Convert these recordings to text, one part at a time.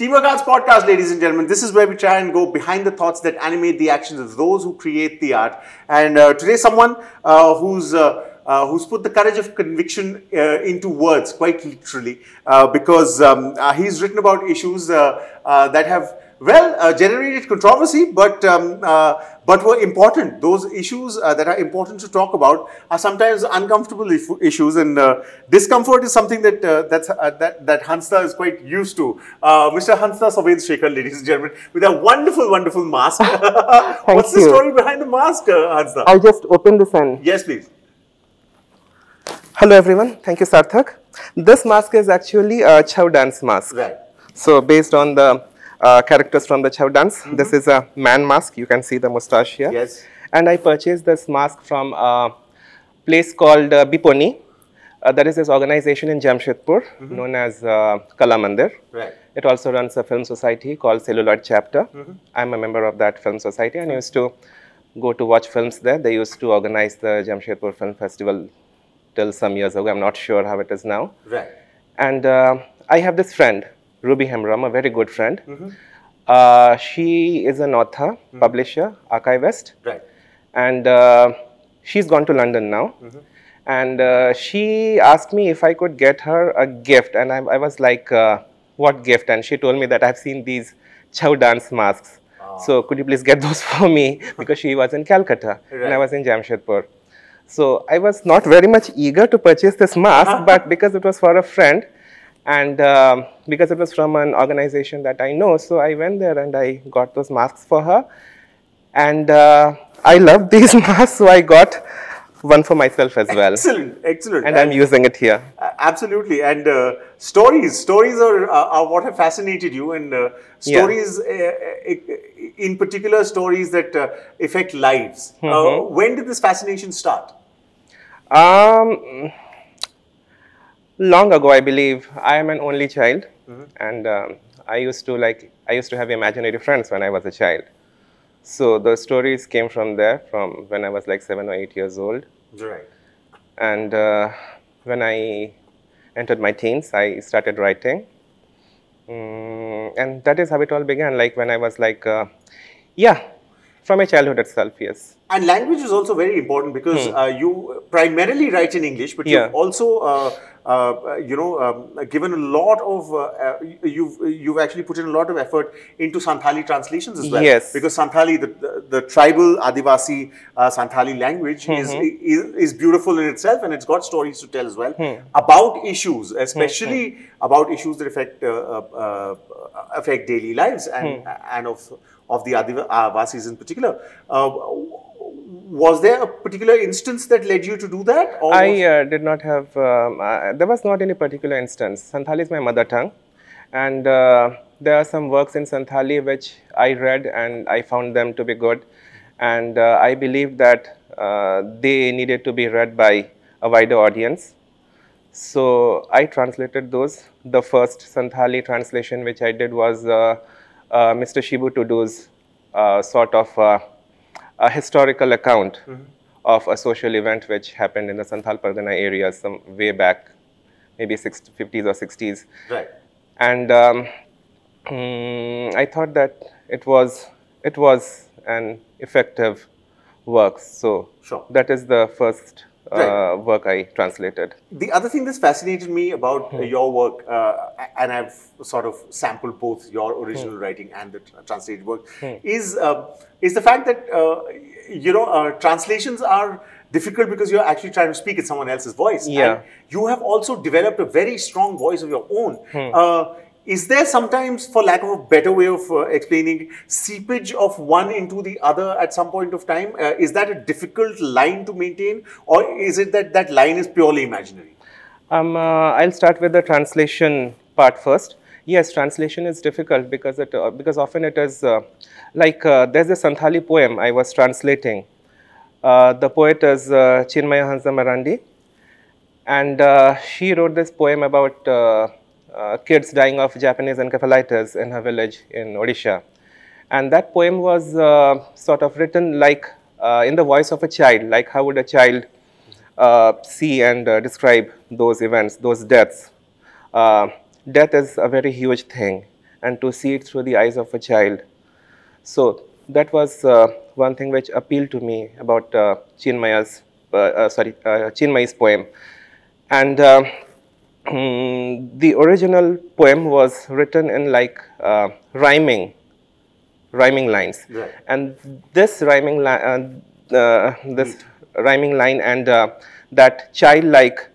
Teamwork Arts Podcast, ladies and gentlemen. This is where we try and go behind the thoughts that animate the actions of those who create the art. And uh, today, someone uh, who's uh, uh, who's put the courage of conviction uh, into words, quite literally, uh, because um, he's written about issues that have well uh, generated controversy, but um, uh, but were important. Those issues uh, that are important to talk about are sometimes uncomfortable issues, and uh, discomfort is something that uh, that's uh, that that Hansda is quite used to. Uh, Mr. Hansda Sowvendra Shekhar, ladies and gentlemen, with a wonderful, wonderful mask. What's the story behind the mask, uh, Hansda? I'll just open this and yes, please. hello everyone. Thank you, Sarthak. This mask is actually a Chhau dance mask. Right. So based on the uh, characters from the Chhau dance, this is a man mask. You can see the mustache here. Yes. And I purchased this mask from a place called uh, Biponi. Uh, that is this organization in Jamshedpur known as uh, Kala Mandir. Right. It also runs a film society called Celluloid Chapter. I'm a member of that film society and used to go to watch films there. They used to organize the Jamshedpur Film Festival till some years ago. I'm not sure how it is now. Right. And uh, I have this friend, Ruby Hembrom, a very good friend. Uh, she is an author, publisher, archivist, Right. and uh, she's gone to London now. And uh, she asked me if I could get her a gift, and I, I was like, uh, "What gift?" And she told me that I've seen these Chhau dance masks. So could you please get those for me? Because she was in Calcutta and I was in Jamshedpur. So I was not very much eager to purchase this mask, but because it was for a friend and um, because it was from an organization that I know, so I went there and I got those masks for her. And uh, I love these masks, so I got one for myself as well. Excellent. Excellent. And I'm using it here. Uh, Absolutely, and uh, stories. Stories are, are are what have fascinated you, and uh, stories, uh, uh, in particular, stories that uh, affect lives. Uh, Mm-hmm. when did this fascination start? Um, long ago, I believe. I am an only child, and um, I used to like I used to have imaginary friends when I was a child. So the stories came from there, from when I was like seven or eight years old. Right. And uh, when I entered my teens, I started writing. Mm, and that is how it all began. Like when I was like, uh, yeah, from my childhood itself, yes. And language is also very important because uh, you primarily write in English, but Hmm. Yeah. you've also, uh, uh, you know, um, given a lot of, uh, uh, you've you've actually put in a lot of effort into Santhali translations as well. Yes. Because Santhali, the, the, the tribal Adivasi uh, Santhali language, is, Mm-hmm. is is beautiful in itself, and it's got stories to tell as well Hmm. about issues, especially about issues that affect uh, uh, uh, affect daily lives and Hmm. and of of the Adivasis in particular. Uh, was there a particular instance that led you to do that? I uh, did not have, um, uh, there was not any particular instance. Santhali is my mother tongue. And uh, there are some works in Santhali which I read and I found them to be good. And uh, I believe that uh, they needed to be read by a wider audience. So I translated those. The first Santhali translation which I did was uh, uh, Mr. Shibu Tudu's uh, sort of uh, a historical account of a social event which happened in the Santhal Pargana area some way back, maybe 60, 50s or 60s. right. And um, mm, I thought that it was it was an effective work. So Sure. that is the first uh, Right. work I translated. The other thing that's fascinated me about Hmm. uh, your work, uh, and I've sort of sampled both your original Hmm. writing and the translated work, is uh, is the fact that uh, you know uh, translations are difficult because you're actually trying to speak in someone else's voice. Yeah. And you have also developed a very strong voice of your own. Hmm. Uh, is there sometimes, for lack of a better way of uh, explaining, seepage of one into the other at some point of time? Uh, is that a difficult line to maintain, or is it that that line is purely imaginary? Um, uh, I'll start with the translation part first. Yes, translation is difficult because it uh, because often it is uh, like uh, there's a Santhali poem I was translating. The poet is Chinmaya Hansa Marandi, and she wrote this poem about uh, kids dying of Japanese encephalitis in her village in Odisha. And that poem was uh, sort of written like uh, in the voice of a child, like how would a child uh, see and uh, describe those events, those deaths. Uh, death is a very huge thing, and to see it through the eyes of a child. So that was one thing which appealed to me about Chinmaya's, sorry, Chinmayi's poem. And uh, the original poem was written in like rhyming, rhyming lines. Right. And this rhyming line, this rhyming line and that childlike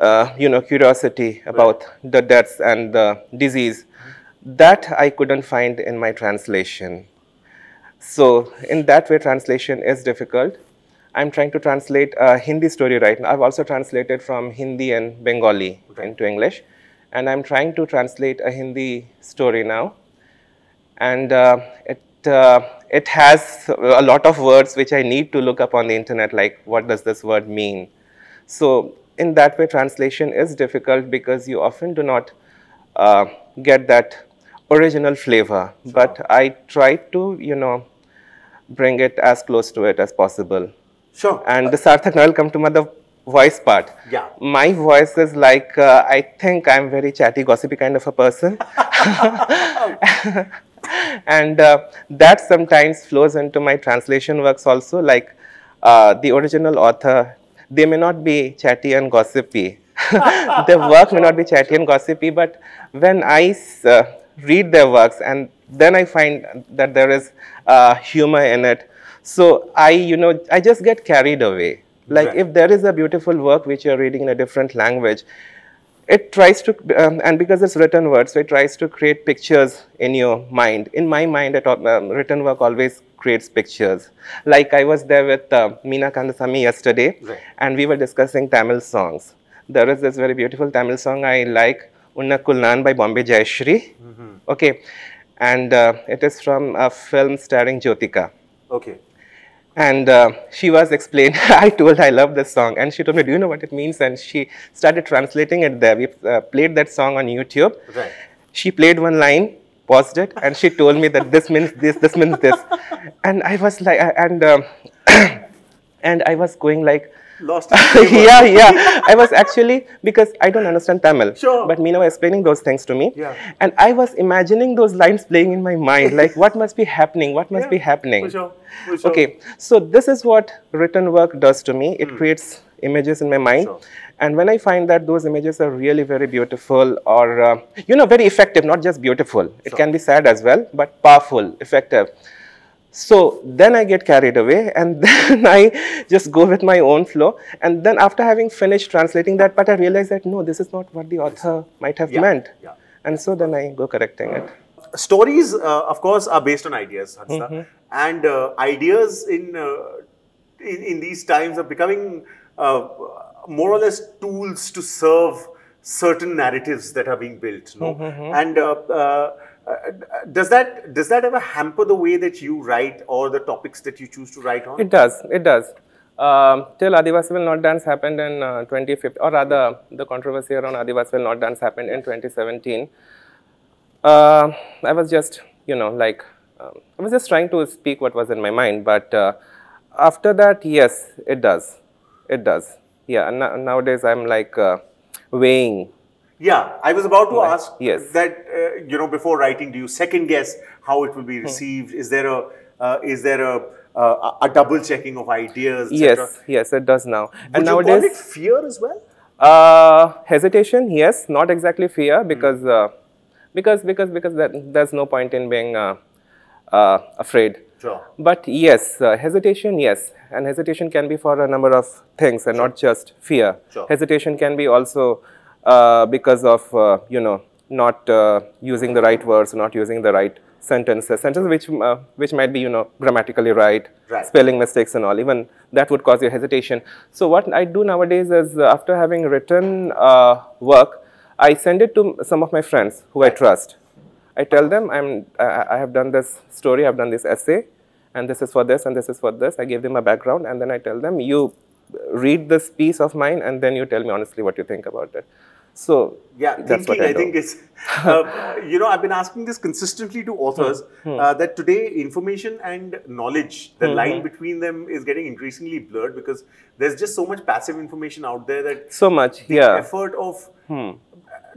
uh, you know, curiosity about right. the deaths and the disease. That I couldn't find in my translation. So in that way, translation is difficult. I'm trying to translate a Hindi story right now. I've also translated from Hindi and Bengali okay. into English. And I'm trying to translate a Hindi story now. And uh, it, uh, it has a lot of words which I need to look up on the internet, like what does this word mean? So in that way, translation is difficult because you often do not uh, get that original flavor. Sure. But I try to, you know, bring it as close to it as possible. Sure. And the Sarthak, now I'll come to my the voice part. Yeah. My voice is like, uh, I think I'm very chatty, gossipy kind of a person. and uh, that sometimes flows into my translation works also, like uh, the original author they may not be chatty and gossipy. their work may not be chatty and gossipy, but when I uh, read their works and then I find that there is uh, humor in it. So I, you know, I just get carried away. Like right. if there is a beautiful work which you're reading in a different language, it tries to, um, and because it's written word, so it tries to create pictures in your mind. In my mind, it, um, written work always creates pictures. Like I was there with uh, Meena Kandasamy yesterday, right. and we were discussing Tamil songs. There is this very beautiful Tamil song I like, Unna Kulnan by Bombay Jayashree. Mm-hmm. Okay, and uh, it is from a film starring Jyotika. Okay. And uh, she was explaining, I told I love this song. And she told me, Do you know what it means? And she started translating it there. We uh, played that song on YouTube. Right. She played one line, paused it, and she told me that this means this, this means this. and I was like, and, um, and I was going like, lost. yeah, yeah. I was actually because I don't understand Tamil. Sure. But Meena was explaining those things to me. Yeah. And I was imagining those lines playing in my mind, like what must be happening, what must yeah, be happening. For sure. For sure. Okay. So this is what written work does to me. It mm. creates images in my mind. Sure. And when I find that those images are really very beautiful or, uh, you know, very effective, not just beautiful. Sure. It can be sad as well, but powerful, effective so then I get carried away and then I just go with my own flow. And then after having finished translating that part, I realize that no, this is not what the author might have yeah, meant. Yeah. And so then I go correcting it. Stories, uh, of course, are based on ideas, mm-hmm. and uh, ideas in, uh, in, in these times are becoming uh, more or less tools to serve certain narratives that are being built. No? Mm-hmm. And uh, does that does that ever hamper the way that you write or the topics that you choose to write on? It does. It does. Um, till Adivasi will not dance happened in uh, 2015, or rather, the controversy around Adivasi will not dance happened in 2017. Uh, I was just, you know, like, um, I was just trying to speak what was in my mind. But uh, after that, yes, it does. It does. Yeah. nowadays, I'm like uh, weighing yeah, I was about to right. ask yes. that uh, you know before writing, do you second guess how it will be hmm. received? Hmm. Is there a uh, is there a uh, a double checking of ideas? Yes, yes, it does now. Would and nowadays, call it fear as well? Uh, hesitation, yes, not exactly fear because hmm. Uh, because because because that, there's no point in being uh, afraid. Sure. But yes, hesitation, yes, and hesitation can be for a number of things and sure. not just fear. Sure. Hesitation can be also uh, because of uh, you know not uh, using the right words, not using the right sentences, sentences which uh, which might be you know grammatically right, right, spelling mistakes and all. Even that would cause you hesitation. So what I do nowadays is after having written work, I send it to some of my friends who I trust. I tell them I'm I have done this story, I've done this essay, and this is for this and this is for this. I give them a background and then I tell them you read this piece of mine and then you tell me honestly what you think about it. So yeah, that's thinking, what I, I think is, uh, you know, I've been asking this consistently to authors hmm. uh, that today information and knowledge, the hmm. line between them is getting increasingly blurred because there's just so much passive information out there that so much, the yeah, effort of hmm.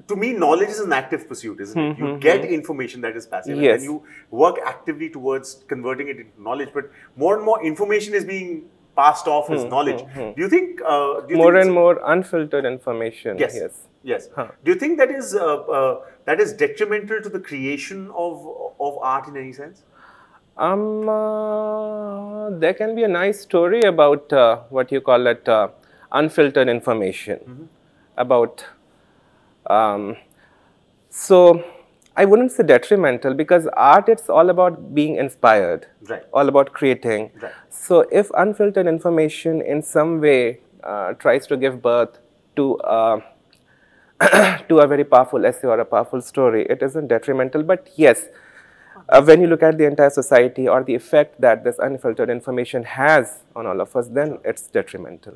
to me, knowledge is an active pursuit, isn't it? You get information that is passive, Hmm, Yes. and then you work actively towards converting it into knowledge. But more and more information is being passed off as knowledge. Do you think? Uh, do you Hmm, more think and more unfiltered information. Yes. Yes. Yes. Huh. Do you think that is uh, uh, that is detrimental to the creation of of art in any sense? Um, uh, there can be a nice story about uh, what you call it uh, unfiltered information about. Um, so, I wouldn't say detrimental because art it's all about being inspired, Right. all about creating. Right. So, if unfiltered information in some way uh, tries to give birth to uh, to a very powerful essay or a powerful story, it isn't detrimental. But yes, uh, when you look at the entire society or the effect that this unfiltered information has on all of us, then it's detrimental.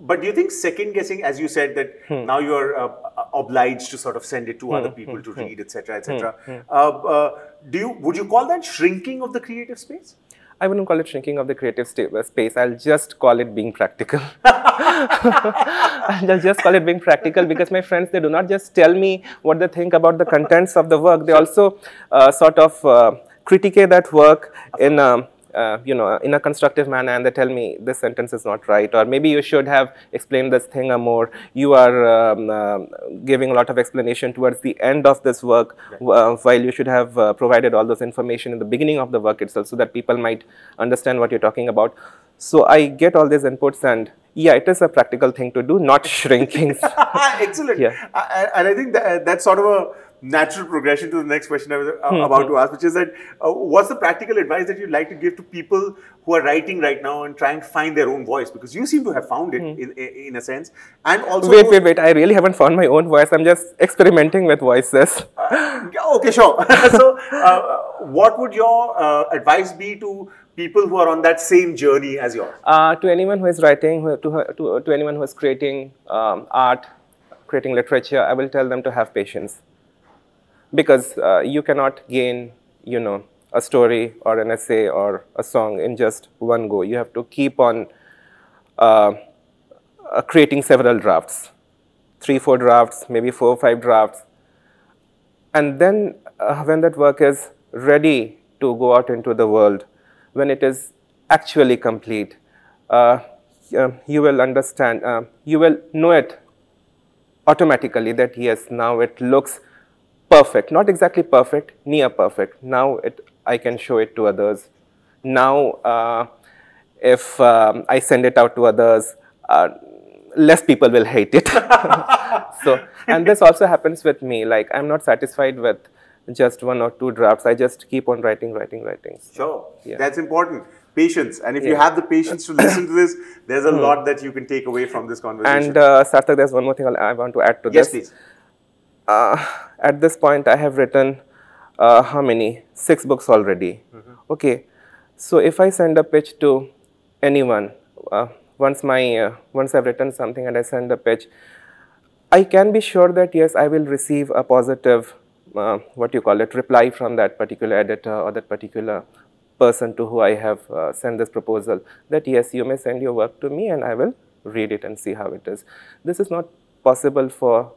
Uh, but do you think second guessing, as you said, that Hmm. now you're uh, obliged to sort of send it to other people Hmm. to read, etc., etc. Uh, uh, do you would you call that shrinking of the creative space? I wouldn't call it shrinking of the creative sta- uh, space. I'll just call it being practical. I'll just call it being practical because my friends, they do not just tell me what they think about the contents of the work. They also uh, sort of uh, critique that work in a, uh, you know, in a constructive manner and they tell me this sentence is not right or maybe you should have explained this thing more. You are um, uh, giving a lot of explanation towards the end of this work uh, while you should have uh, provided all those information in the beginning of the work itself so that people might understand what you're talking about. So I get all these inputs and yeah, it is a practical thing to do, not shrinking. Excellent. Yeah. And I think that, that's sort of a natural progression to the next question I was uh, Hmm, about to ask, which is that uh, what's the practical advice that you'd like to give to people who are writing right now and trying to find their own voice? Because you seem to have found it in, in, in a sense. And also, Hmm. wait, wait, wait. I really haven't found my own voice. I'm just experimenting with voices. Yeah, okay, sure. so, uh, what would your uh, advice be to people who are on that same journey as yours? Uh, to anyone who is writing, to, to, to anyone who is creating um, art, creating literature, I will tell them to have patience. Because uh, you cannot gain, you know, a story or an essay or a song in just one go. You have to keep on uh, uh, creating several drafts, three, four drafts, maybe four, or five drafts. And then, uh, when that work is ready to go out into the world, when it is actually complete, uh, you will understand, uh, you will know it automatically that yes, now it looks perfect. Not exactly perfect, near perfect. Now it, I can show it to others. Now, uh, if um, I send it out to others, uh, less people will hate it. so, and this also happens with me. Like, I'm not satisfied with just one or two drafts. I just keep on writing, writing, writing. Sure. Yeah. That's important. Patience. And if you Yeah. Hmm. have the patience to listen to this, there's a lot that you can take away from this conversation. And uh, Sarthak, there's one more thing I'll- I want to add to yes, this. please. Uh, at this point i have written uh, how many? Six books already. Okay. So if i send a pitch to anyone uh, once my uh, once i've written something and i send a pitch i can be sure that yes i will receive a positive uh, what you call it reply from that particular editor or that particular person to who i have uh, sent this proposal that yes you may send your work to me and i will read it and see how it is. This is not possible for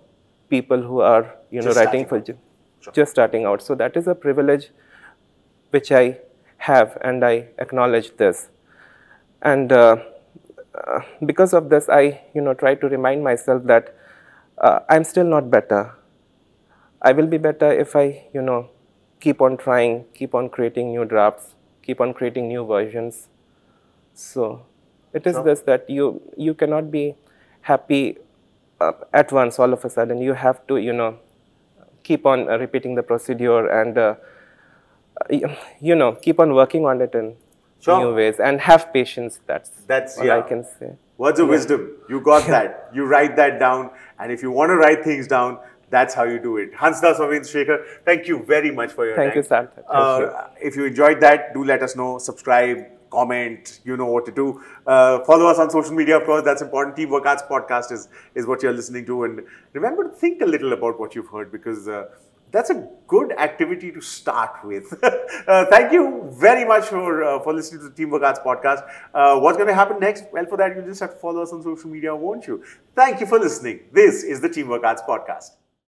people who are you know Just writing for ju- just starting out. So that is a privilege which i have and i acknowledge this. And uh, uh, because of this i you know try to remind myself that uh, i'm still not better. I will be better if i you know keep on trying keep on creating new drafts keep on creating new versions. So it is Sure. this that you you cannot be happy uh, at once all of a sudden you have to you know keep on uh, repeating the procedure and uh, you, know keep on working on it in Sure. new ways and have patience that's That's- all yeah. i can say Words of wisdom. You got that. You write that down. And if you want to write things down, that's how you do it. Hansda Sowvendra Shekhar, thank you very much for your Thank time. you. Thank Uh, you. If you enjoyed that, do let us know. Subscribe, comment. You know what to do. Uh, follow us on social media, of course. That's important. Teamwork Arts podcast is, is what you're listening to. And remember to think a little about what you've heard because uh, that's a good activity to start with. uh, thank you very much for uh, for listening to the Teamwork Arts podcast. Uh, what's going to happen next? Well, for that, you just have to follow us on social media, won't you? Thank you for listening. This is the Teamwork Arts podcast.